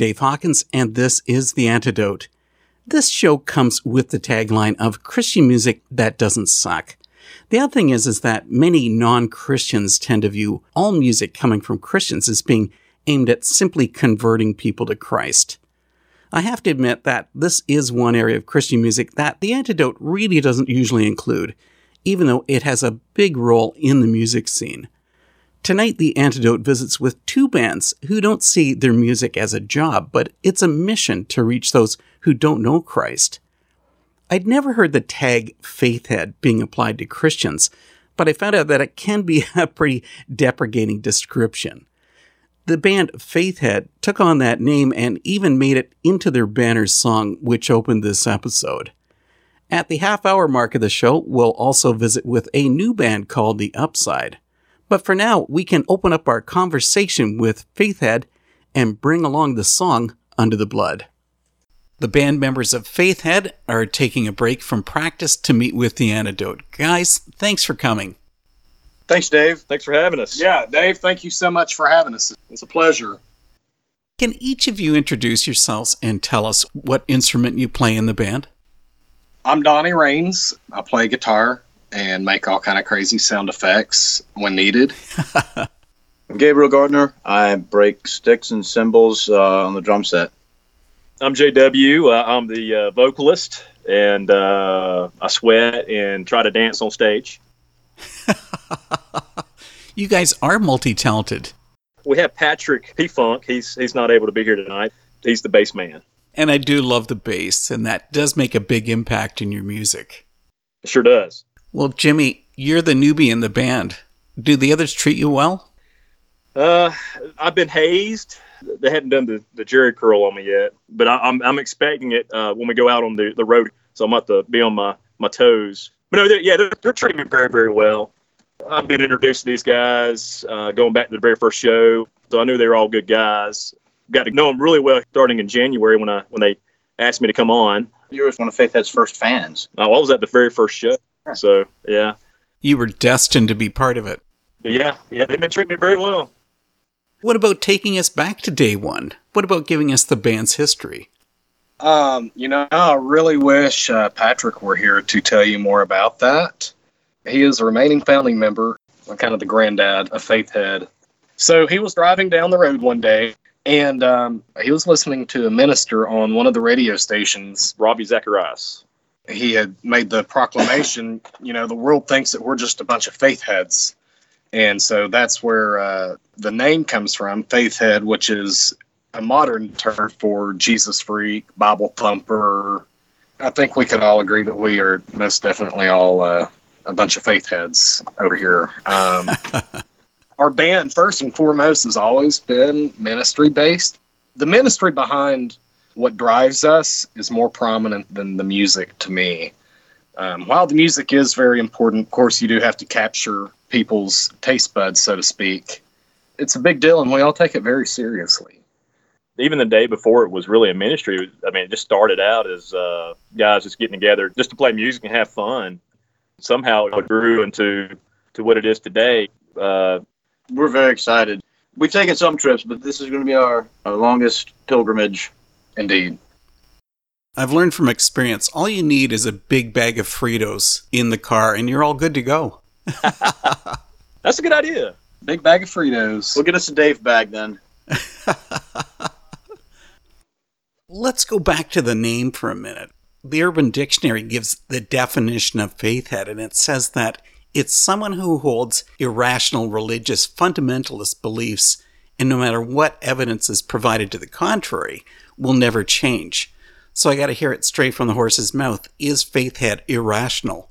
Dave Hawkins, and this is The Antidote. This show comes with the tagline of Christian music that doesn't suck. The other thing is, is that many non-Christians tend to view all music coming from Christians as being aimed at simply converting people to Christ. I have to admit that this is one area of Christian music that The Antidote really doesn't usually include, even though it has a big role in the music scene. Tonight, The Antidote visits with two bands who don't see their music as a job, but it's a mission to reach those who don't know Christ. I'd never heard the tag faithhead being applied to Christians, but I found out that it can be a pretty deprecating description. The band Faithhead took on that name and even made it into their banner song, which opened this episode. At the half hour mark of the show, we'll also visit with a new band called The Upside. But for now, we can open up our conversation with Faithhead and bring along the song Under the Blood. The band members of Faithhead are taking a break from practice to meet with the antidote. Guys, thanks for coming. Thanks, Dave. Thanks for having us. Yeah, Dave, thank you so much for having us. It's a pleasure. Can each of you introduce yourselves and tell us what instrument you play in the band? I'm Donnie Rains. I play guitar and make all kind of crazy sound effects when needed. I'm Gabriel Gardner. I break sticks and cymbals uh, on the drum set. I'm JW. Uh, I'm the uh, vocalist, and uh, I sweat and try to dance on stage. you guys are multi-talented. We have Patrick P Funk. He's he's not able to be here tonight. He's the bass man. And I do love the bass, and that does make a big impact in your music. It sure does. Well, Jimmy, you're the newbie in the band. Do the others treat you well? Uh, I've been hazed. They hadn't done the, the Jheri curl on me yet, but I, am I'm, I'm expecting it uh, when we go out on the, the road. So I'm about to be on my, my toes. But no, they're, yeah, they're, they're treating me very, very well. I've been introduced to these guys uh, going back to the very first show, so I knew they were all good guys. Got to know them really well starting in January when I when they asked me to come on. You were one of Faithhead's first fans. I was at the very first show, so yeah. You were destined to be part of it. Yeah, yeah, they've been treating me very well. What about taking us back to day one? What about giving us the band's history? Um, you know, I really wish uh, Patrick were here to tell you more about that. He is a remaining founding member, kind of the granddad of Faithhead. So he was driving down the road one day and um, he was listening to a minister on one of the radio stations. Ravi Zacharias. He had made the proclamation, you know, the world thinks that we're just a bunch of faith heads. And so that's where uh, the name comes from, faith head, which is a modern term for Jesus freak, Bible thumper. I think we could all agree that we are most definitely all uh, a bunch of faith heads over here. Um, our band, first and foremost, has always been ministry based. The ministry behind what drives us is more prominent than the music to me. Um, while the music is very important, of course, you do have to capture people's taste buds, so to speak. It's a big deal, and we all take it very seriously. Even the day before it was really a ministry. I mean, it just started out as uh, guys just getting together just to play music and have fun. Somehow it grew into to what it is today. Uh, we're very excited. We've taken some trips, but this is going to be our, our longest pilgrimage. Indeed. I've learned from experience all you need is a big bag of Fritos in the car, and you're all good to go. That's a good idea. Big bag of Fritos. We'll get us a Dave bag then. Let's go back to the name for a minute. The Urban Dictionary gives the definition of faithhead, and it says that it's someone who holds irrational religious fundamentalist beliefs, and no matter what evidence is provided to the contrary, will never change. So I got to hear it straight from the horse's mouth. Is Faithhead irrational?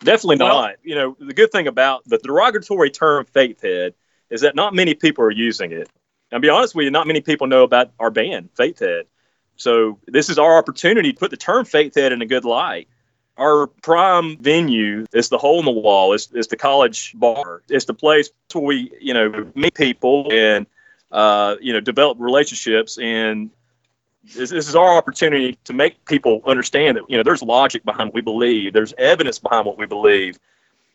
Definitely well, not. You know, the good thing about the derogatory term Faithhead is that not many people are using it. And be honest with you, not many people know about our band, Faithhead. So this is our opportunity to put the term Faithhead in a good light our prime venue is the hole in the wall. It's, it's the college bar. It's the place where we, you know, meet people and, uh, you know, develop relationships. And this, this, is our opportunity to make people understand that, you know, there's logic behind what we believe. There's evidence behind what we believe.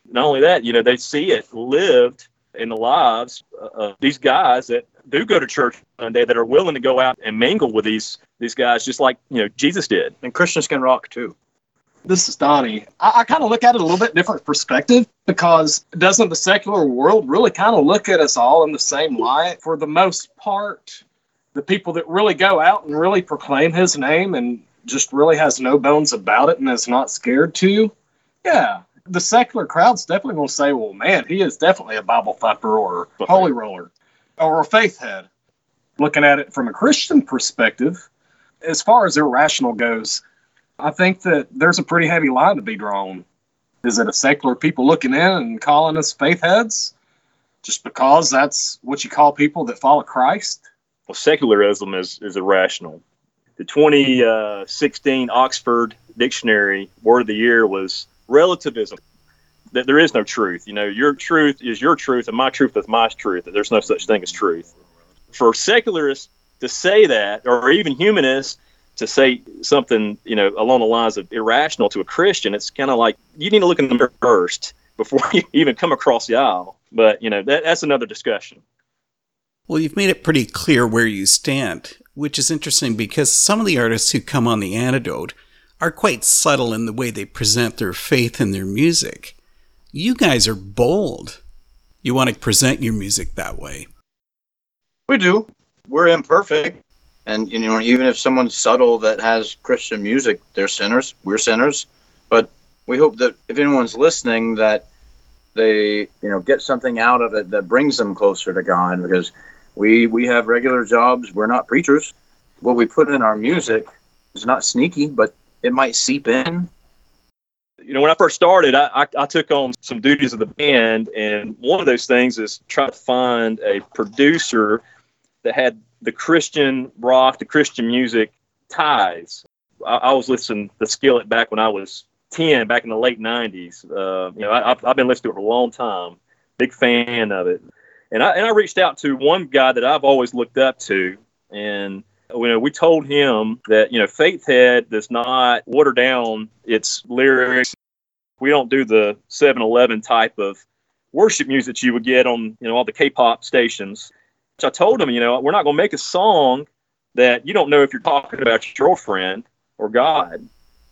Not only that, you know, they see it lived in the lives of these guys that do go to church Sunday that are willing to go out and mingle with these these guys just like you know Jesus did. And Christians can rock too. This is Donnie. I, I kind of look at it a little bit different perspective because doesn't the secular world really kind of look at us all in the same light? For the most part, the people that really go out and really proclaim his name and just really has no bones about it and is not scared to, yeah, the secular crowd's definitely going to say, well, man, he is definitely a Bible thumper or a holy roller or a faith head. Looking at it from a Christian perspective, as far as irrational goes, I think that there's a pretty heavy line to be drawn. Is it a secular people looking in and calling us faith heads just because that's what you call people that follow Christ? Well, secularism is, is irrational. The 2016 uh, Oxford Dictionary word of the year was relativism. That there is no truth. You know, your truth is your truth, and my truth is my truth. That there's no such thing as truth. For secularists to say that, or even humanists, to say something, you know, along the lines of irrational to a Christian, it's kind of like you need to look in the mirror first before you even come across the aisle. But you know, that, that's another discussion. Well, you've made it pretty clear where you stand, which is interesting because some of the artists who come on the antidote are quite subtle in the way they present their faith in their music. You guys are bold. You want to present your music that way. We do. We're imperfect. And you know, even if someone's subtle that has Christian music, they're sinners. We're sinners. But we hope that if anyone's listening that they, you know, get something out of it that brings them closer to God because we we have regular jobs. We're not preachers. What we put in our music is not sneaky, but it might seep in. You know, when I first started, I, I, I took on some duties of the band, and one of those things is try to find a producer that had the Christian rock, the Christian music ties. I, I was listening to Skillet back when I was 10, back in the late 90s. Uh, you know, I, I've been listening to it for a long time. Big fan of it. And I, and I reached out to one guy that I've always looked up to. And you know, we told him that, you know, Faithhead does not water down its lyrics. We don't do the 7 Eleven type of worship music that you would get on, you know, all the K pop stations. So I told him, you know, we're not going to make a song that you don't know if you're talking about your girlfriend or God.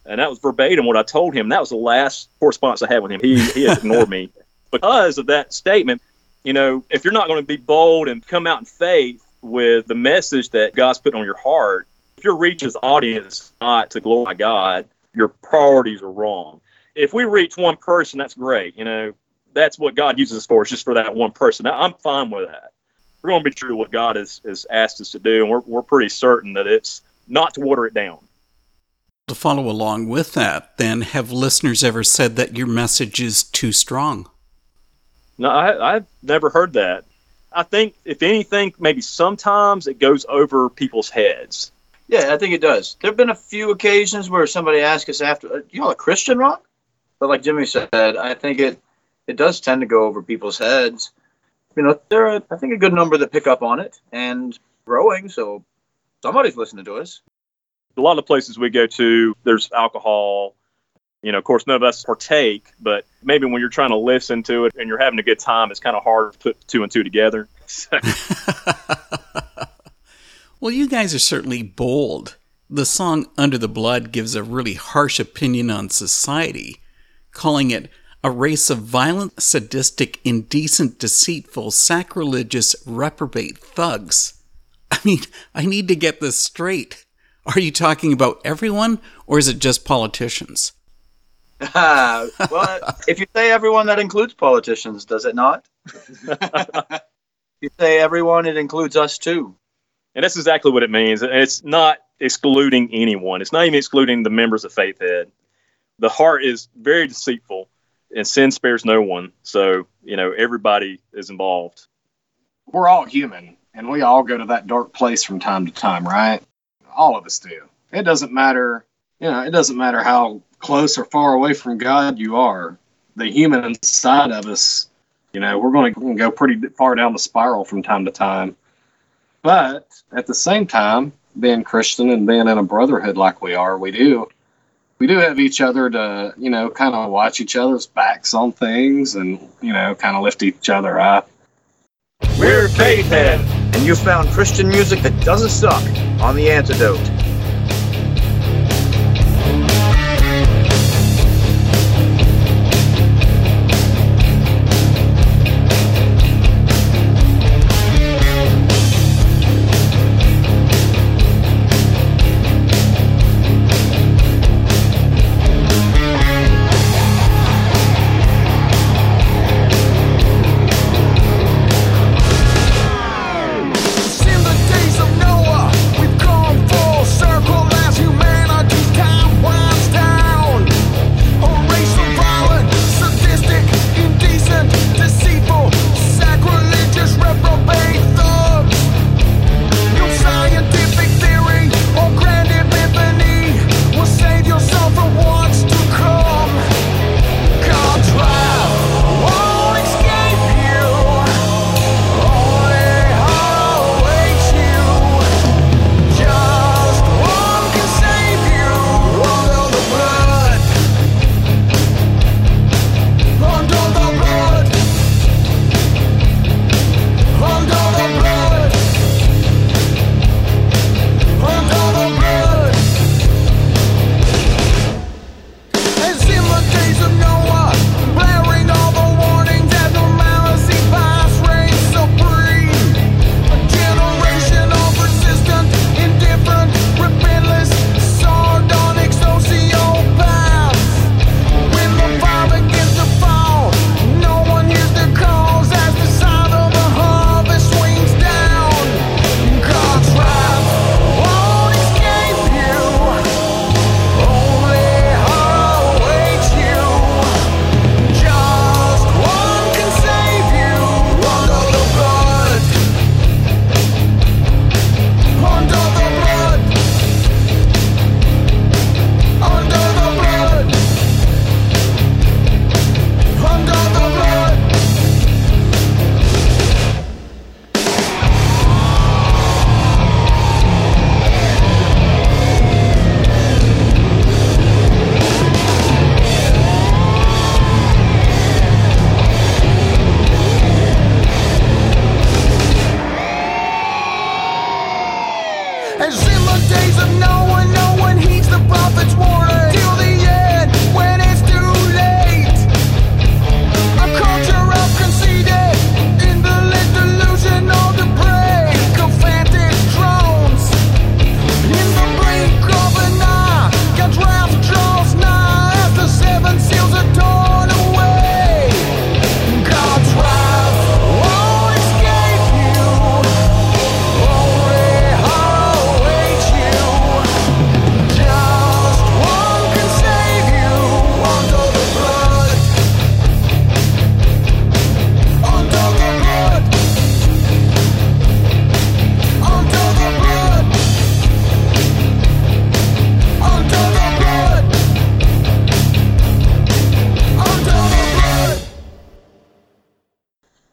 And that was verbatim what I told him. That was the last correspondence I had with him. He, he ignored me because of that statement. You know, if you're not going to be bold and come out in faith with the message that God's put on your heart, if your reach is audience not to glorify God, your priorities are wrong. If we reach one person, that's great. You know, that's what God uses us for, is just for that one person. I'm fine with that. We're going to be true to what God has, has asked us to do, and we're, we're pretty certain that it's not to water it down. To follow along with that, then, have listeners ever said that your message is too strong? No, I, I've never heard that. I think, if anything, maybe sometimes it goes over people's heads. Yeah, I think it does. There have been a few occasions where somebody asked us after, "Uh, you know, a Christian rock? But like Jimmy said, I think it it does tend to go over people's heads. You know, there are, I think, a good number that pick up on it and growing. So somebody's listening to us. A lot of places we go to, there's alcohol. You know, of course, none of us partake, but maybe when you're trying to listen to it and you're having a good time, it's kind of hard to put two and two together. well, you guys are certainly bold. The song Under the Blood gives a really harsh opinion on society, calling it a race of violent, sadistic, indecent, deceitful, sacrilegious, reprobate thugs. I mean, I need to get this straight. Are you talking about everyone, or is it just politicians? well, if you say everyone, that includes politicians, does it not? if you say everyone, it includes us too. And that's exactly what it means. And it's not excluding anyone. It's not even excluding the members of Faithhead. The heart is very deceitful, and sin spares no one. So you know everybody is involved. We're all human, and we all go to that dark place from time to time, right? All of us do. It doesn't matter, you know, it doesn't matter how close or far away from God you are. The human inside of us, you know, we're going to go pretty far down the spiral from time to time. But at the same time, being Christian and being in a brotherhood like we are, we do, we do have each other to, you know, kind of watch each other's backs on things and, you know, kind of lift each other up. We're Faithhead, and you found Christian music that doesn't suck on The Antidote.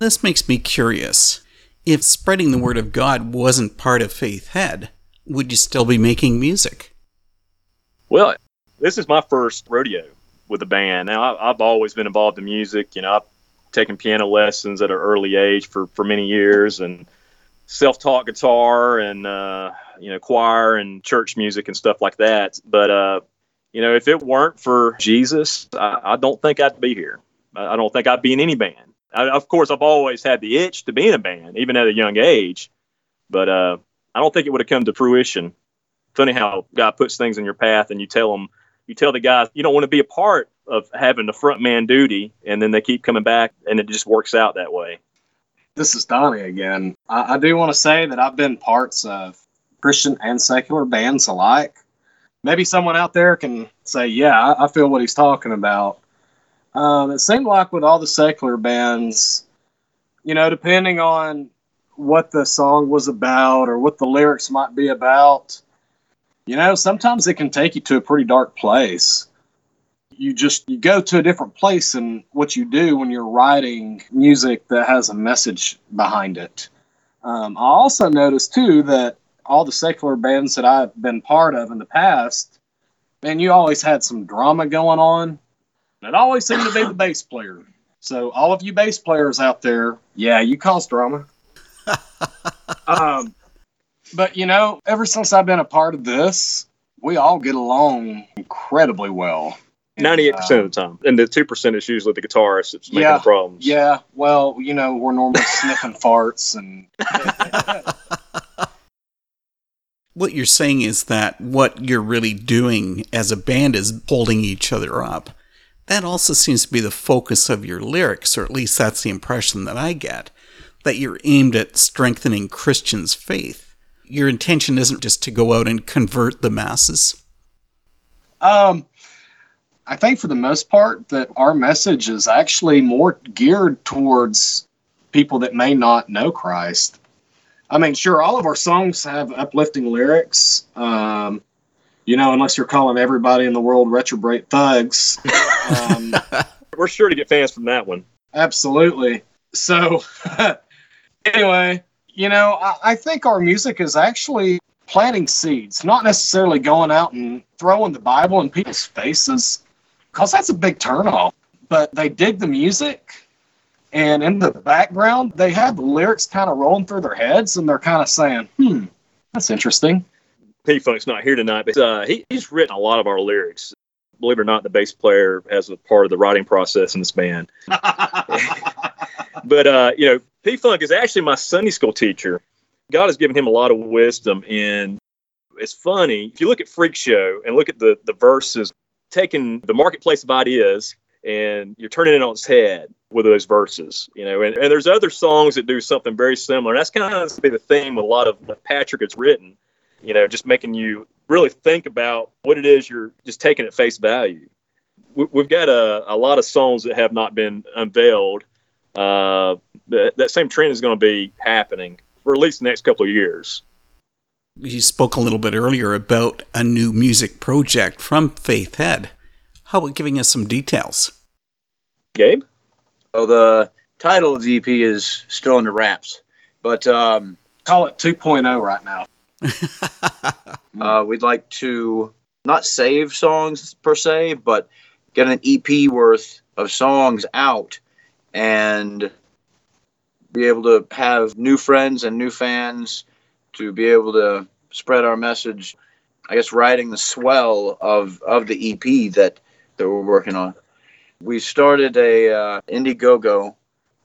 This makes me curious. If spreading the word of God wasn't part of Faith Head, would you still be making music? Well, this is my first rodeo with a band. Now, I've always been involved in music. You know, I've taken piano lessons at an early age for, for many years and self taught guitar and, uh, you know, choir and church music and stuff like that. But, uh, you know, if it weren't for Jesus, I, I don't think I'd be here. I don't think I'd be in any band. I, of course, I've always had the itch to be in a band, even at a young age. But uh, I don't think it would have come to fruition funny how God puts things in your path and you tell them, you tell the guys you don't want to be a part of having the front man duty, and then they keep coming back, and it just works out that way. This is Donnie again. I, I do want to say that I've been parts of Christian and secular bands alike. Maybe someone out there can say, "Yeah, I, I feel what he's talking about." Um, it seemed like with all the secular bands, you know, depending on what the song was about or what the lyrics might be about, you know, sometimes it can take you to a pretty dark place. You just you go to a different place in what you do when you're writing music that has a message behind it. Um, I also noticed too that all the secular bands that I've been part of in the past, man, you always had some drama going on. And it always seemed to be the bass player. So all of you bass players out there, yeah, you cause drama. um, but you know, ever since I've been a part of this, we all get along incredibly well. Ninety-eight percent of the time, and the two percent is usually the guitarist that's making Yeah, the problems. Yeah, well, you know, we're normally sniffing farts and What you're saying is that what you're really doing as a band is holding each other up. That also seems to be the focus of your lyrics, or at least that's the impression that I get, that you're aimed at strengthening Christians' faith. Your intention isn't just to go out and convert the masses. Um, I think for the most part that our message is actually more geared towards people that may not know Christ. I mean, sure, all of our songs have uplifting lyrics. Um, you know, unless you're calling everybody in the world retrograde thugs. Um, We're sure to get fans from that one. Absolutely. So, anyway, you know, I, I think our music is actually planting seeds, not necessarily going out and throwing the Bible in people's faces, because that's a big turnoff. But they dig the music, and in the background, they have the lyrics kind of rolling through their heads, and they're kind of saying, hmm, that's interesting. P Funk's not here tonight, but uh, he, he's written a lot of our lyrics. Believe it or not, the bass player has a part of the writing process in this band. but uh, you know, P Funk is actually my Sunday school teacher. God has given him a lot of wisdom, and it's funny if you look at Freak Show and look at the the verses, taking the marketplace of ideas and you're turning it on its head with those verses, you know. And, and there's other songs that do something very similar. And that's kind of be the theme with a lot of what Patrick has written, you know, just making you really think about what it is you're just taking at face value. We, we've got a, a lot of songs that have not been unveiled. Uh, that, that same trend is going to be happening for at least the next couple of years. You spoke a little bit earlier about a new music project from Faith Head. How about giving us some details? Gabe? So the title of the EP is still in the wraps, but um, Call it 2.0 right now. uh, we'd like to not save songs per se, but get an EP worth of songs out and be able to have new friends and new fans to be able to spread our message. I guess riding the swell of of the EP that that we're working on. We started a uh, Indiegogo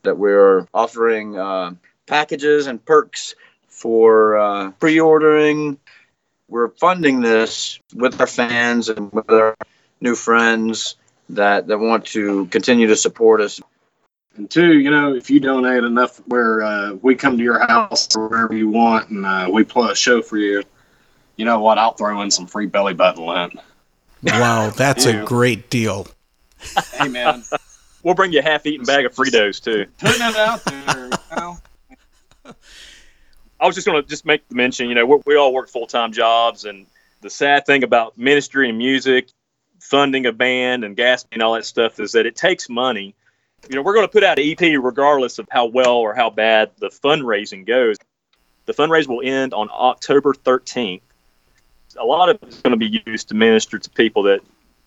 that we're offering uh, packages and perks for uh, pre-ordering. We're funding this with our fans and with our new friends that that want to continue to support us. And two, you know, if you donate enough where uh, we come to your house or wherever you want and uh, we play a show for you, you know what? I'll throw in some free belly button lint. Wow, that's a great deal. Hey, man, We'll bring you a half-eaten bag of Fritos too. putting it out there. You know? I was just going to just make the mention, you know, we we all work full time jobs, and the sad thing about ministry and music, funding a band and gas and all that stuff is that it takes money. You know, we're going to put out an EP regardless of how well or how bad the fundraising goes. The fundraiser will end on October 13th. A lot of it's going to be used to minister to people that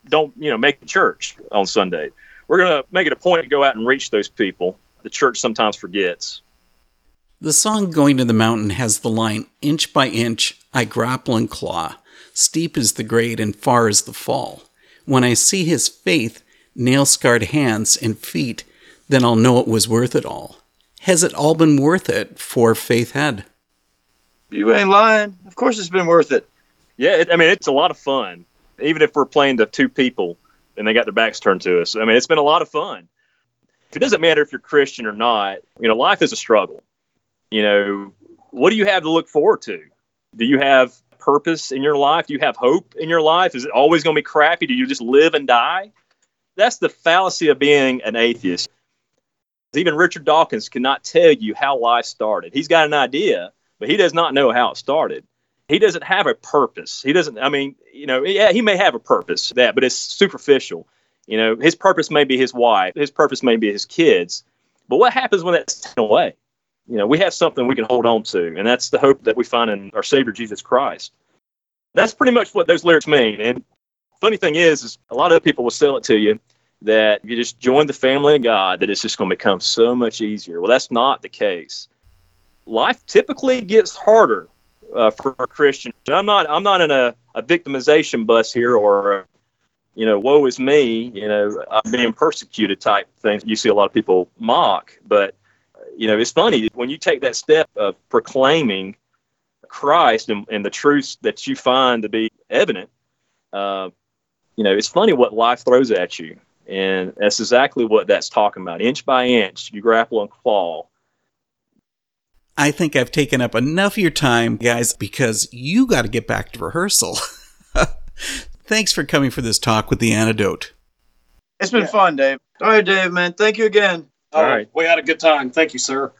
don't, you know, make the church on Sunday. We're going to make it a point to go out and reach those people. The church sometimes forgets. The song Going to the Mountain has the line Inch by inch, I grapple and claw. Steep is the grade and far is the fall. When I see his faith, nail scarred hands and feet, then I'll know it was worth it all. Has it all been worth it for Faith Head? You ain't lying. Of course, it's been worth it. Yeah, it, I mean, it's a lot of fun. Even if we're playing to two people and they got their backs turned to us. I mean, it's been a lot of fun. It doesn't matter if you're Christian or not. You know, life is a struggle. You know, what do you have to look forward to? Do you have purpose in your life? Do you have hope in your life? Is it always going to be crappy? Do you just live and die? That's the fallacy of being an atheist. Even Richard Dawkins cannot tell you how life started. He's got an idea, but he does not know how it started. He doesn't have a purpose. He doesn't, I mean, you know, yeah, he may have a purpose, that, but it's superficial. You know, his purpose may be his wife, his purpose may be his kids. But what happens when that's taken away? You know, we have something we can hold on to, and that's the hope that we find in our Savior Jesus Christ. That's pretty much what those lyrics mean. And funny thing is, is a lot of people will sell it to you that you just join the family of God, that it's just going to become so much easier. Well, that's not the case. Life typically gets harder uh, for a Christian. I'm not I'm not in a, a victimization bus here or a, you know woe is me you know I'm being persecuted type thing. You see a lot of people mock, but you know it's funny when you take that step of proclaiming Christ and, and the truths that you find to be evident. Uh, you know it's funny what life throws at you, and that's exactly what that's talking about. Inch by inch, you grapple and claw. I think I've taken up enough of your time, guys, because you got to get back to rehearsal. Thanks for coming for this talk with the antidote. It's been fun, Dave. All right, Dave, man. Thank you again. All right. We had a good time. Thank you, sir.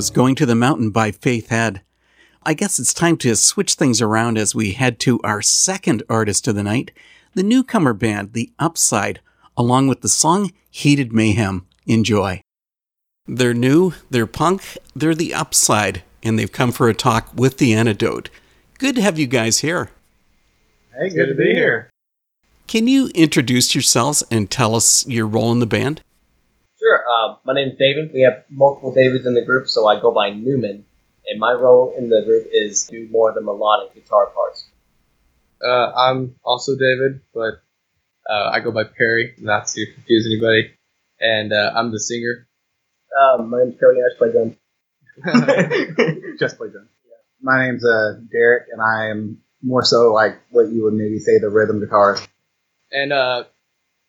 Was Going to the Mountain by Faith Head. I guess it's time to switch things around as we head to our second artist of the night, the newcomer band, The Upside, along with the song Heated Mayhem. Enjoy. They're new, they're punk, they're The Upside, and they've come for a talk with The Antidote. Good to have you guys here. Hey, good, to be here. Can you introduce yourselves and tell us your role in the band? Sure. Uh, my name's David. We have multiple Davids in the group, so I go by Newman. And my role in the group is to do more of the melodic guitar parts. Uh, I'm also David, but uh, I go by Perry, not to confuse anybody. And uh, I'm the singer. Um, my name's Cody. I just play drums. just play drums. My name's uh, Derek, and I am more so like what you would maybe say the rhythm guitarist. And uh,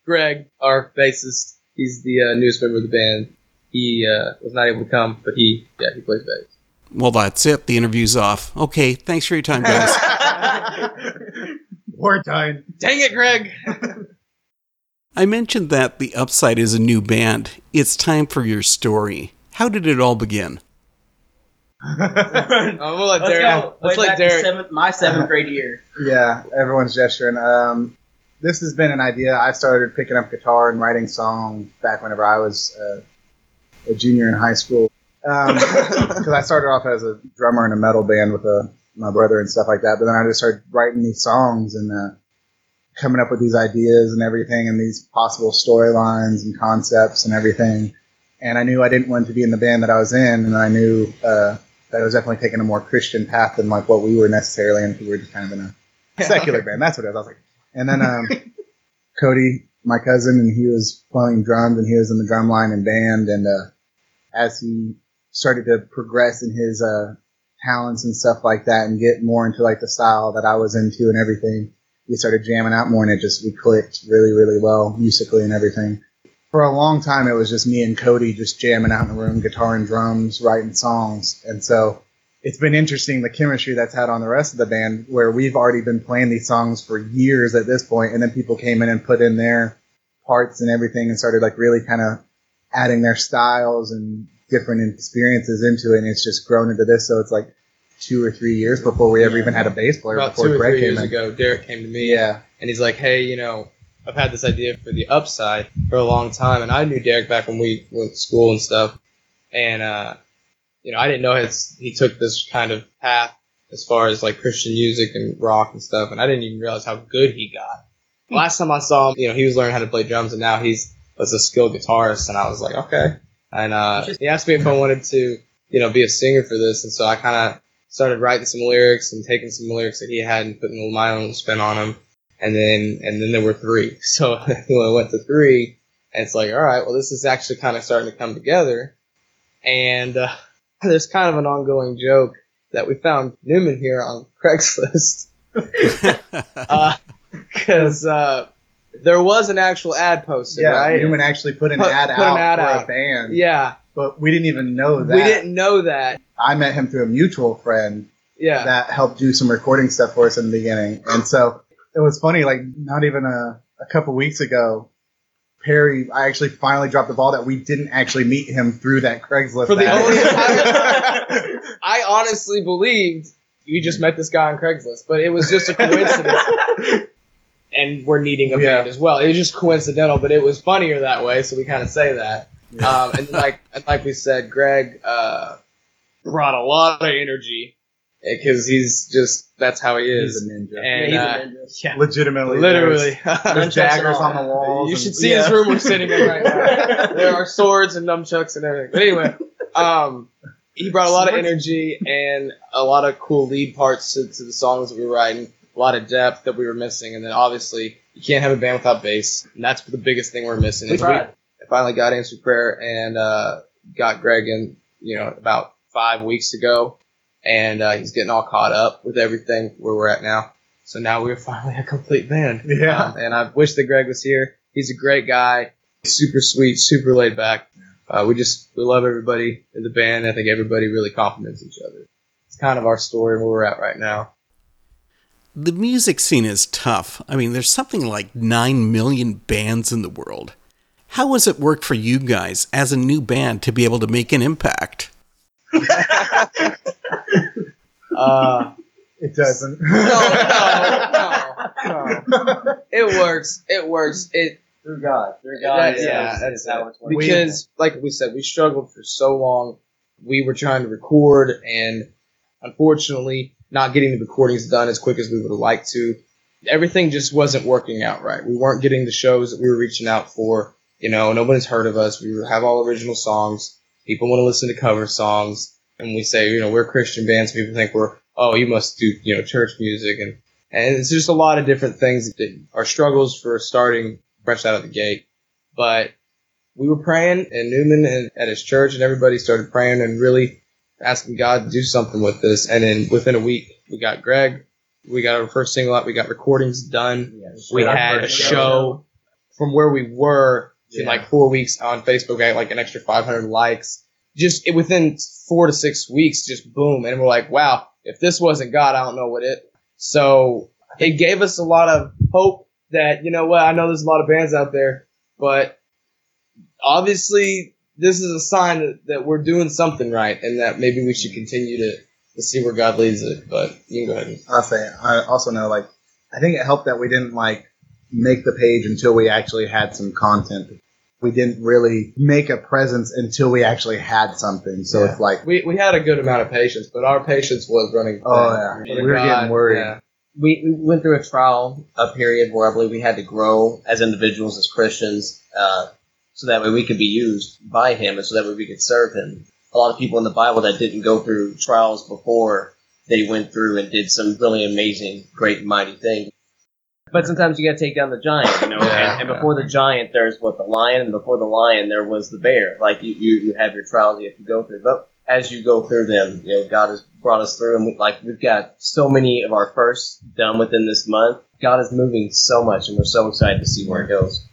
Greg, our bassist, he's the uh, newest member of the band. He uh, was not able to come, but he yeah he plays bass. Well, that's it. The interview's off. Okay, thanks for your time, guys. We're done. Dang it, Greg! I mentioned that The Upside is a new band. It's time for your story. How did it all begin? Uh, we'll let Let's Derek. go Let's way let back to Derek. seventh, my seventh grade year. Yeah, everyone's gesturing. Um, this has been an idea. I started picking up guitar and writing songs back whenever I was uh, a junior in high school. Because I started off as a drummer in a metal band with uh my brother and stuff like that. But then I just started writing these songs and uh, coming up with these ideas and everything and these possible storylines and concepts and everything. And I knew I didn't want to be in the band that I was in, and I knew uh, that I was definitely taking a more Christian path than like what we were necessarily in. We were just kind of in a secular band. That's what it was. I was like, and then um, Cody, my cousin, and he was playing drums, and he was in the drum line and band. And uh, as he started to progress in his uh, talents and stuff like that, and get more into like the style that I was into and everything, we started jamming out more, and it just we clicked really, really well musically and everything. For a long time, it was just me and Cody just jamming out in the room, guitar and drums, writing songs, and so it's been interesting the chemistry that's had on the rest of the band where we've already been playing these songs for years at this point and then people came in and put in their parts and everything and started like really kind of adding their styles and different experiences into it and it's just grown into this so it's like two or three years before we ever even had a bass player About before two or Greg three came years in. ago, Derek came to me. Yeah. And he's like, hey, you know, I've had this idea for the upside for a long time. And I knew Derek back when we went to school and stuff. And, uh, you know, I didn't know his, he took this kind of path as far as like Christian music and rock and stuff. And I didn't even realize how good he got. Last time I saw him, you know, he was learning how to play drums and now he's was a skilled guitarist. And I was like, okay. And, uh, he asked me if I wanted to, you know, be a singer for this. And so I kind of started writing some lyrics and taking some lyrics that he had and putting my own spin on them. And then, and then there were three. So when I went to three, and it's like, all right, well, this is actually kind of starting to come together. And uh, there's kind of an ongoing joke that we found Newman here on Craigslist. Because uh, there was an actual ad posted, Yeah, right? Newman actually put an Put- ad put out an ad for out. a band. Yeah. But we didn't even know that. We didn't know that. I met him through a mutual friend Yeah. that helped do some recording stuff for us in the beginning. And so it was funny, like not even a, a couple weeks ago, Perry, I actually finally dropped the ball that we didn't actually meet him through that Craigslist. For the ad. only time, I honestly believed we just met this guy on Craigslist, but it was just a coincidence. and we're needing a band as well. It was just coincidental, but it was funnier that way, so we kind of say that. Um, and like and like we said, Greg uh, brought a lot of energy because he's just that's how he is. He's a ninja. And, Yeah, uh, he's a ninja. yeah. Legitimately, literally. there's- there's daggers on the walls. You and- should see Yeah. this room we're sitting in right now. there are swords and nunchucks and everything. But anyway, um, he brought a lot of energy and a lot of cool lead parts to, to the songs that we were writing, a lot of depth that we were missing, and then obviously you can't have a band without bass, and that's the biggest thing we're missing. We is tried. I finally got answered prayer and uh, got Greg in, you know, about five weeks ago, and uh, he's getting all caught up with everything where we're at now. So now we're finally a complete band. Yeah. Um, and I wish that Greg was here. He's a great guy, super sweet, super laid back. Uh, we just we love everybody in the band. I think everybody really compliments each other. It's kind of our story where we're at right now. The music scene is tough. I mean, there's something like 9 million bands in the world. How has it worked for you guys as a new band to be able to make an impact? Uh, it doesn't. no, no, no, no. It works. It works. It through God. Through God. That- is- yeah, that's how it. it's working. Because, like we said, we struggled for so long. We were trying to record, and unfortunately, not getting the recordings done as quick as we would have liked to. Everything just wasn't working out right. We weren't getting the shows that we were reaching out for. You know, nobody's heard of us. We have all original songs. People want to listen to cover songs, and we say, you know, we're Christian bands. People think we're, oh, you must do, you know, church music, and and it's just a lot of different things that are struggles for starting fresh out of the gate. But we were praying, and Newman and at his church, and everybody started praying and really asking God to do something with this. And then within a week, we got Greg, we got our first single out, we got recordings done, we had a show from where we were in like four weeks on Facebook, I got like an extra 500 likes. Just within four to six weeks, just boom, and we're like, wow, if this wasn't God, I don't know what it. So it gave us a lot of hope that you know what I know there's a lot of bands out there, but obviously this is a sign that, that we're doing something right, and that maybe we should continue to to see where God leads it. But you can go ahead. I'll say I also know like I think it helped that we didn't like make the page until we actually had some content. We didn't really make a presence until we actually had something. So it's like we we had a good amount of patience, but our patience was running. Oh, thin. yeah. We were getting worried. yeah. we, we went through a trial, a period where I believe we had to grow as individuals, as Christians, uh, so that way we could be used by Him, and so that way we could serve Him. A lot of people in the Bible that didn't go through trials before they went through and did some really amazing, great, mighty things. But sometimes you got to take down the giant, you know. Yeah, and, and before the giant, there's what the lion, and before the lion, there was the bear. Like you, you, you have your trials you have to go through, but as you go through them, you know, God has brought us through, and we, like we've got so many of our firsts done within this month. God is moving so much, and we're so excited to see where it goes.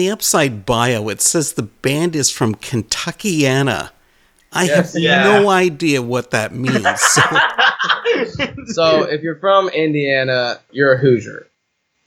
The upside bio, it says the band is from Kentuckiana. I Yes. have Yeah. no idea what that means. So, So if you're from Indiana, you're a Hoosier.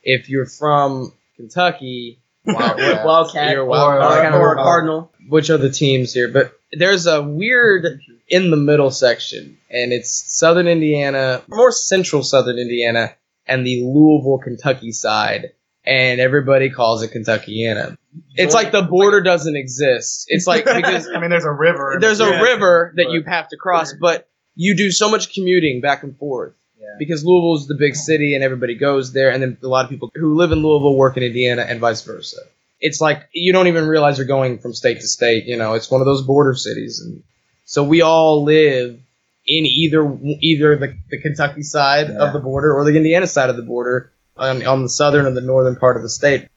If you're from Kentucky, Wildcats. Wildcat You're or, Wildcat. or a Cardinal. which are the teams here? But there's a weird in the middle section, and it's Southern Indiana, more central Southern Indiana, and the Louisville, Kentucky side, and everybody calls it Kentuckiana. It's like the border doesn't exist. It's like because I mean, there's a river. there's a river that you have to cross, but you do so much commuting back and forth Yeah. because Louisville's the big city and everybody goes there, and then a lot of people who live in Louisville work in Indiana and vice versa. It's like you don't even realize you're going from state to state. You know, it's one of those border cities, and so we all live in either either the, the Kentucky side Yeah. of the border or the Indiana side of the border on, on the southern and the northern part of the state.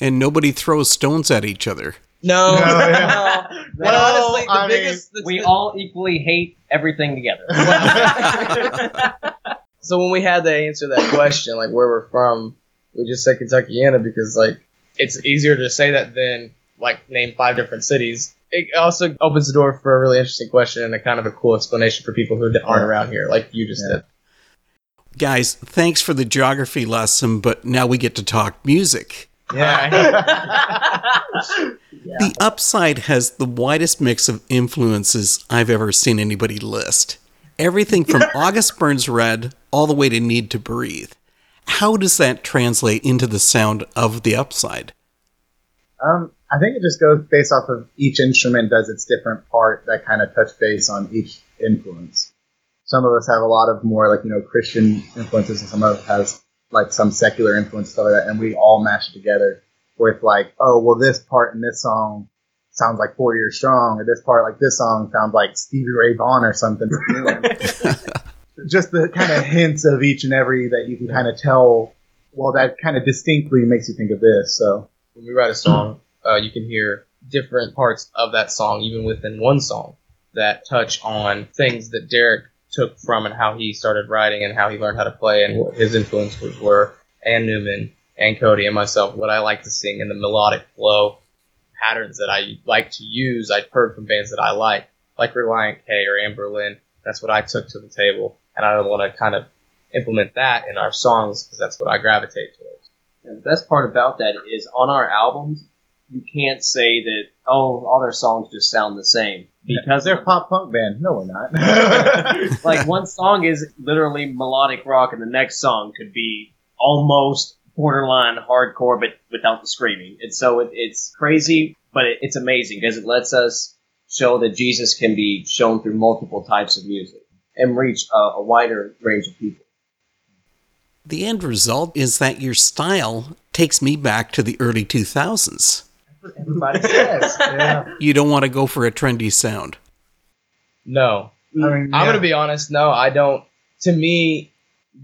and nobody throws stones at each other. No, No, yeah. But Well, honestly, the I mean, the- We the- all equally hate everything together. So when we had to answer that question, like where we're from, we just said Kentuckiana because like it's easier to say that than like name five different cities. It also opens the door for a really interesting question and a kind of a cool explanation for people who aren't around here, like you just Yeah. did. Guys, thanks for the geography lesson, but now we get to talk music. Yeah. The upside has the widest mix of influences I've ever seen anybody list. Everything from August Burns Red all the way to Need to Breathe. How does that translate into the sound of the upside? Um, I think it just goes based off of each instrument does its different part that kind of touch base on each influence. Some of us have a lot of more like you know Christian influences, and some of us has like some secular influence stuff like that, and we all mash it together with like, oh well, this part in this song sounds like Four Years Strong, or this part like this song sounds like Stevie Ray Vaughan or something. just the kind of hints of each and every that you can kind of tell. Well, that kind of distinctly makes you think of this. So when we write a song, uh, you can hear different parts of that song, even within one song, that touch on things that Derek took from and how he started writing and how he learned how to play and what his influences were, and Newman and Cody and myself, what I like to sing and the melodic flow patterns that I like to use. I've heard from bands that I like, like Relient K or Amber. That's what I took to the table, and I want to kind of implement that in our songs because that's what I gravitate towards. And the best part about that is on our albums, you can't say that oh all their songs just sound the same because they're a pop punk band. No, we're not. like one song is literally melodic rock and the next song could be almost borderline hardcore but without the screaming and so it, it's crazy but it, it's amazing because it lets us show that jesus can be shown through multiple types of music and reach a, a wider range of people The end result is that your style takes me back to the early 2000s. Everybody says yeah. You don't want to go for a trendy sound. No, I mean, I'm yeah. gonna be honest. No, I don't. To me,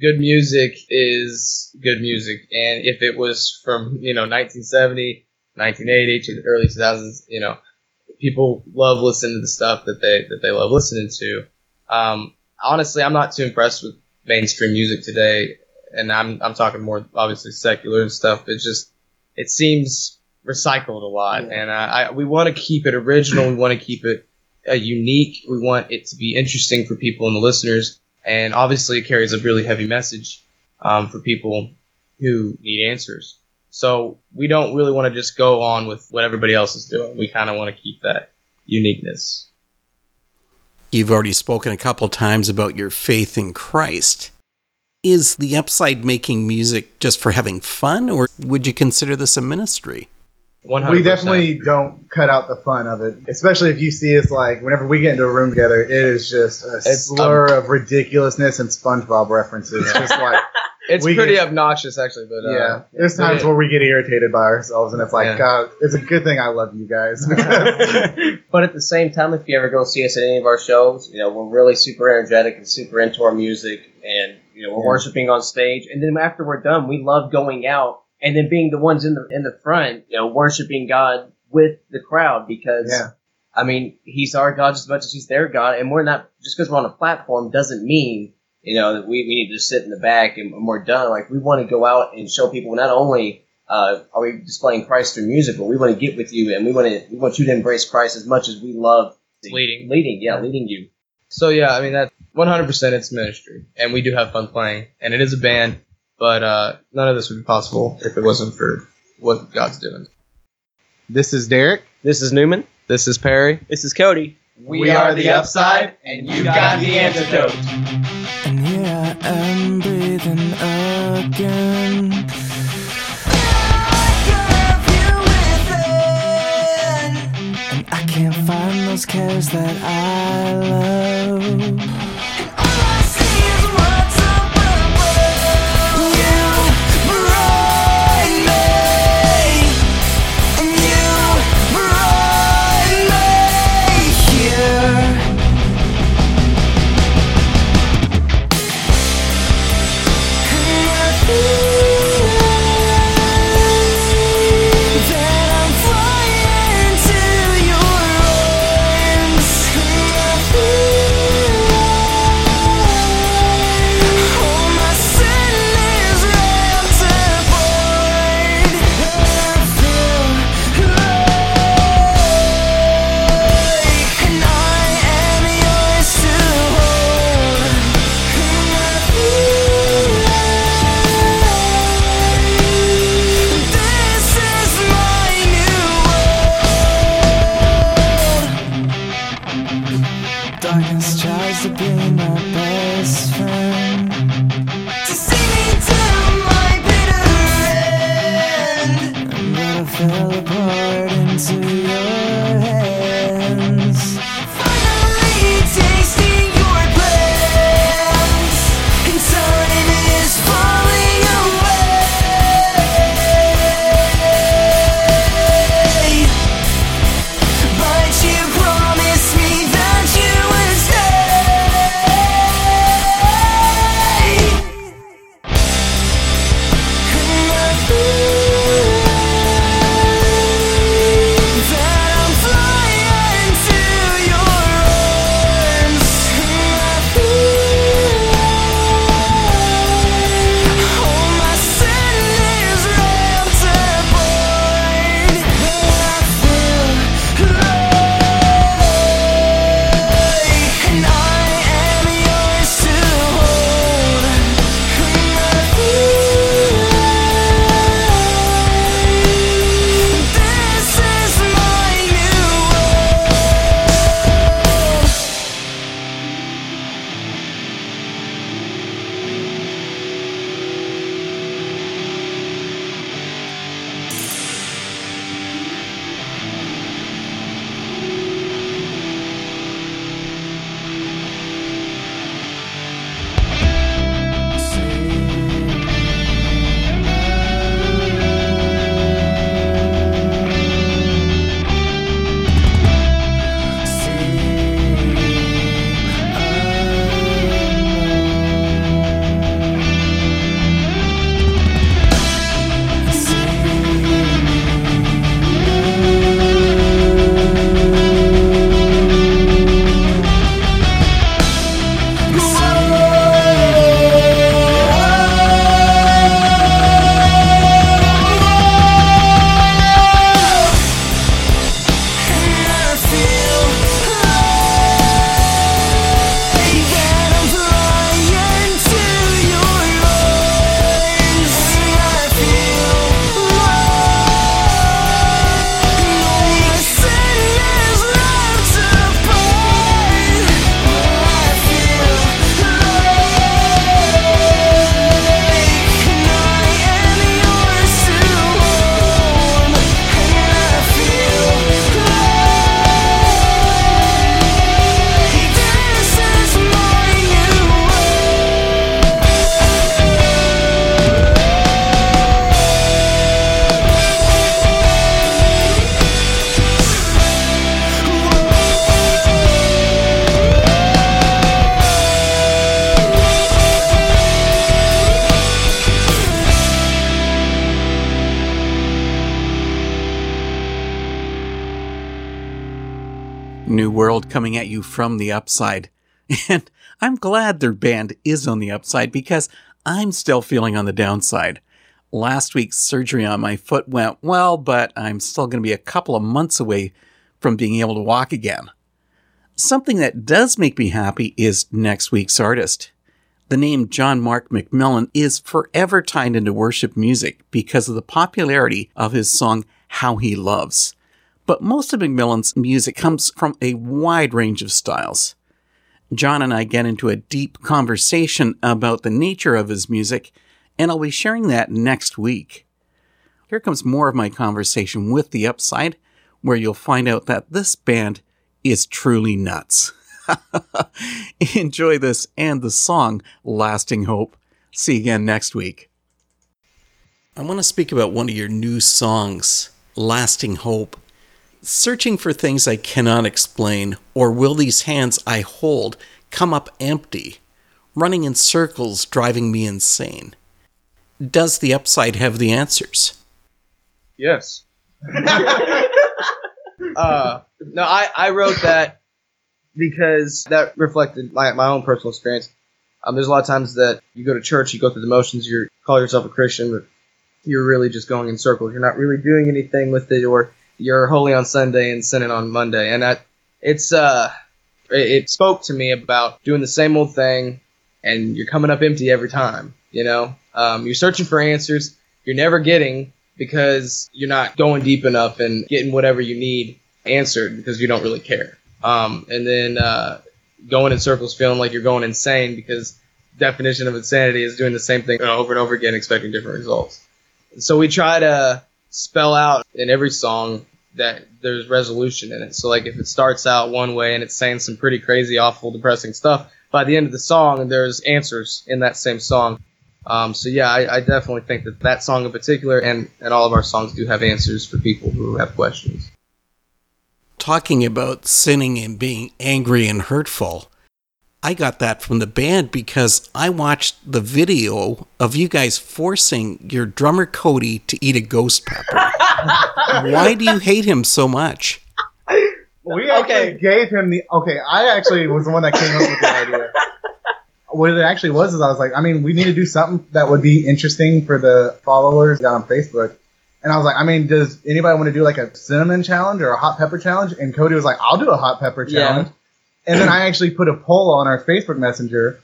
good music is good music, and if it was from you know 1970, 1980 to the early 2000s, you know, people love listening to the stuff that they that they love listening to. Um, honestly, I'm not too impressed with mainstream music today, and I'm I'm talking more obviously secular and stuff. It just it seems recycled a lot, and I, I we want to keep it original. We want to keep it uh, unique. We want it to be interesting for people and the listeners, and obviously it carries a really heavy message um, for people who need answers. So we don't really want to just go on with what everybody else is doing. We kind of want to keep that uniqueness. You've already spoken a couple times about your faith in Christ. Is the upside making music just for having fun, or would you consider this a ministry? 100%. We definitely don't cut out the fun of it, especially if you see us like whenever we get into a room together, it is just a It's, slur of ridiculousness and SpongeBob references. Just like It's pretty get- obnoxious, actually. But uh, yeah, there's times it- where we get irritated by ourselves, and it's like, Yeah. God, it's a good thing I love you guys. But at the same time, if you ever go see us at any of our shows, you know, we're really super energetic and super into our music and, you know, we're Yeah. worshiping on stage. And then after we're done, we love going out and then being the ones in the in the front, you know, worshiping God with the crowd because yeah. I mean, he's our God just as much as he's their God, and we're not just because we're on a platform doesn't mean you know that we, we need to sit in the back and, we're done. Like we want to go out and show people not only uh, are we displaying Christ through music, but we want to get with you and we want to we want you to embrace Christ as much as we love leading, leading, yeah, leading you. So yeah, I mean that 100% it's ministry, and we do have fun playing, and it is a band, but uh, none of this would be possible if it wasn't for what God's doing. This is Derek. This is Newman. This is Perry. This is Cody. We, are, the upside, and you've got the antidote. And here I am breathing again. I can't find those cares that I love. from the upside. And I'm glad their band is on the upside because I'm still feeling on the downside. Last week's surgery on my foot went well, but I'm still going to be a couple of months away from being able to walk again. Something that does make me happy is next week's artist. The name John Mark McMillan is forever tied into worship music because of the popularity of his song How He Loves. But most of McMillan's music comes from a wide range of styles. John and I get into a deep conversation about the nature of his music, and I'll be sharing that next week. Here comes more of my conversation with The Upside, where you'll find out that this band is truly nuts. Enjoy this and the song Lasting Hope. See you again next week. I want to speak about one of your new songs, Lasting Hope. Searching for things I cannot explain, or will these hands I hold come up empty, running in circles, driving me insane? Does the upside have the answers? Yes. uh, no, I, I wrote that because that reflected my, my own personal experience. Um, there's a lot of times that you go to church, you go through the motions, you call yourself a Christian, but you're really just going in circles. You're not really doing anything with it, or you're holy on Sunday and sinning on Monday. And that it's uh, it, it spoke to me about doing the same old thing, and you're coming up empty every time. You know, um, you're searching for answers, you're never getting because you're not going deep enough and getting whatever you need answered because you don't really care. Um, and then uh, going in circles, feeling like you're going insane because definition of insanity is doing the same thing over and over again, expecting different results. So we try to spell out in every song that there's resolution in it. So like if it starts out one way and it's saying some pretty crazy, awful, depressing stuff, by the end of the song there's answers in that same song. Um, so yeah, I, I definitely think that that song in particular and, and all of our songs do have answers for people who have questions. Talking about sinning and being angry and hurtful, I got that from the band because I watched the video of you guys forcing your drummer Cody to eat a ghost pepper. Why do you hate him so much? We actually gave him the okay. I actually was the one that came up with the idea. What it actually was is I was like, I mean, we need to do something that would be interesting for the followers down on Facebook. And I was like, I mean, does anybody want to do like a cinnamon challenge or a hot pepper challenge? And Cody was like, I'll do a hot pepper Yeah. And then I actually put a poll on our Facebook Messenger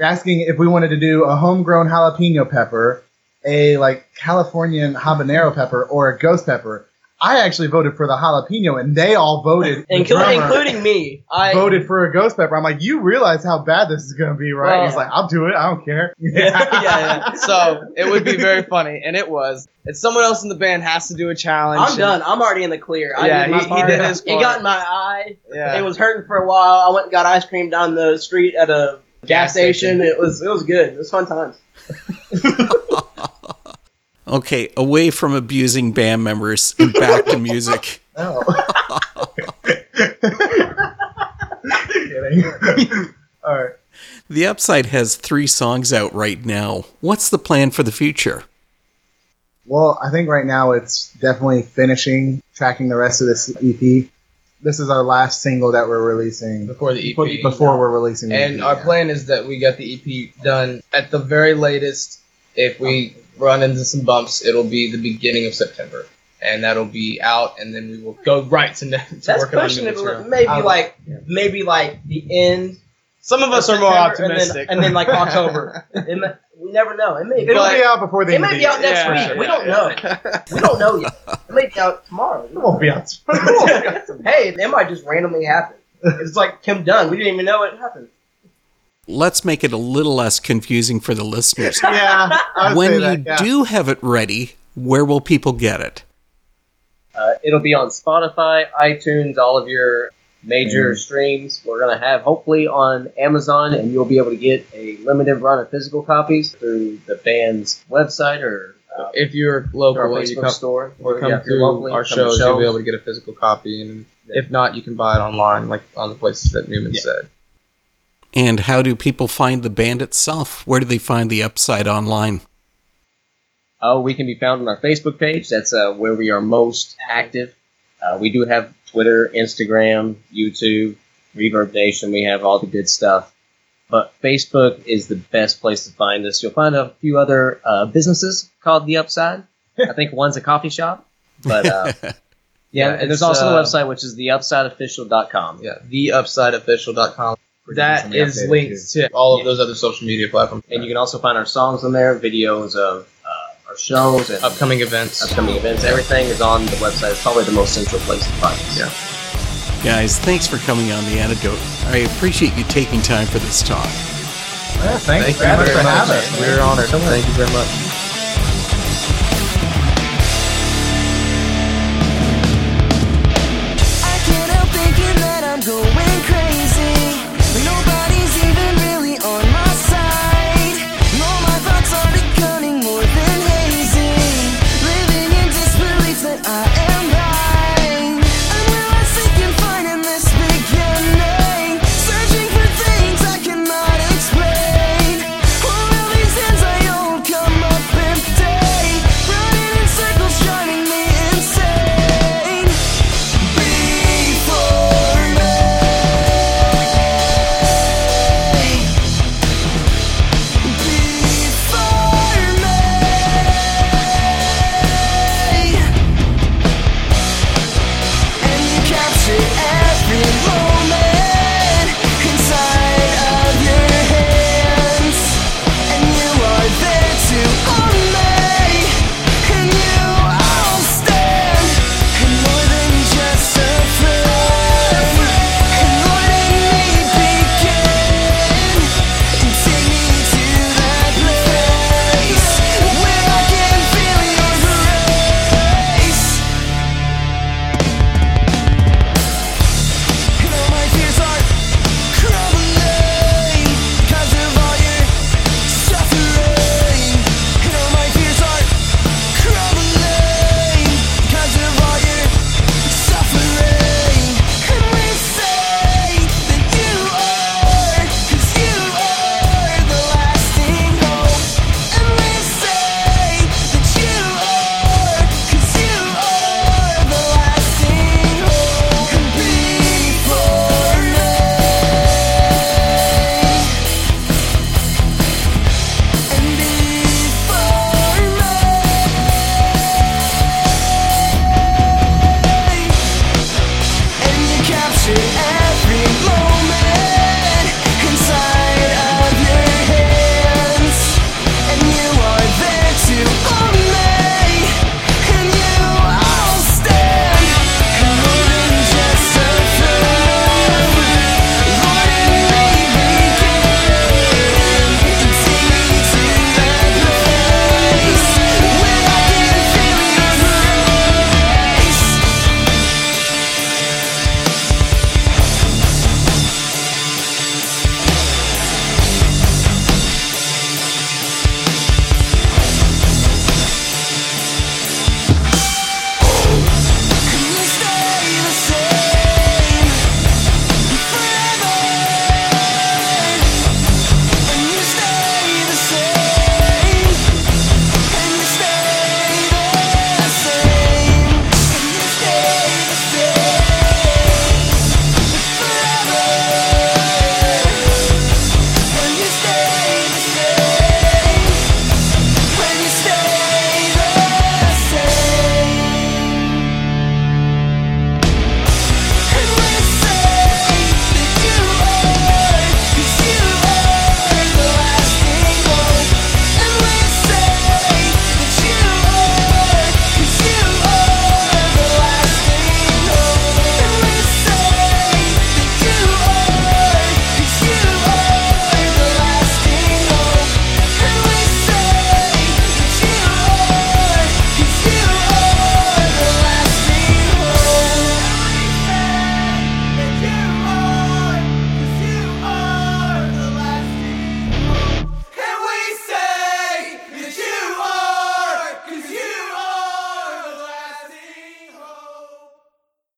asking if we wanted to do a homegrown jalapeno pepper, a like Californian habanero pepper, or a ghost pepper. I actually voted for the jalapeno, and they all voted. the including me. I voted for a ghost pepper. I'm like, you realize how bad this is gonna be, right? Well- He's like, I'll do it. I don't care. yeah, yeah. So it would be very funny, and it was. And someone else in the band has to do a challenge. I'm done. I'm already in the clear. I Yeah, did my he- he did his It got in my eye. Yeah. It was hurting for a while. I went and got ice cream down the street at a gas, Gas station. station. It was it was good. It was fun times. Okay, away from abusing band members and back to music. Oh. All right. The Upside has three songs out right now. What's the plan for the future? Well, I think right now it's definitely finishing tracking the rest of this EP. This is our last single that we're releasing before the EP. Before we're releasing the And EP, our yeah. plan is that we get the EP done at the very latest. If we um, run into some bumps, it'll be the beginning of September, and that'll be out, and then we will go right to, ne- to That's working on pushing new material. Maybe I- like maybe like the end. Some of us of are more optimistic. and then, and then like October. It may- we never know. It may It'll but- be out before the It end It may be out next Yeah, week. we yeah, don't yeah. know. we don't know yet. It may be out tomorrow. It won't be out. hey, it might just randomly happen. It's like Kim Dunn. We didn't even know it happened. Let's make it a little less confusing for the listeners. yeah. I would when say you that, yeah. do have it ready, where will people get it? Uh, it'll be on Spotify, iTunes, all of your major streams. We're going to have hopefully on Amazon, and you'll be able to get a limited run of physical copies through the band's website or uh, if you're local, and you Facebook come, store or come Yeah, through locally, our come to shows, you'll be able to get a physical copy, and if not, you can buy it online, like on the places that Newman said. And how do people find the band itself? Where do they find the Upside online? Oh, we can be found on our Facebook page. That's uh, where we are most active. Uh, we do have Twitter, Instagram, YouTube, Reverb Nation. We have all the good stuff. But Facebook is the best place to find us. You'll find a few other uh, businesses called The Upside. I think one's a coffee shop. But uh, yeah, Yeah, and there's also uh, the website, which is theupsideofficial.com. Yeah, theupsideofficial.com. That recently is linked to all of those other social media platforms. And you can also find our songs on there, videos of uh, our shows and upcoming events. Upcoming events. Everything is on the website. It's probably the most central place to find us. Yeah. Guys, thanks for coming on The Antidote. I appreciate you taking time for this talk. Yeah, thanks Thank very you much very for much. having us. We're honored. Thank you very much.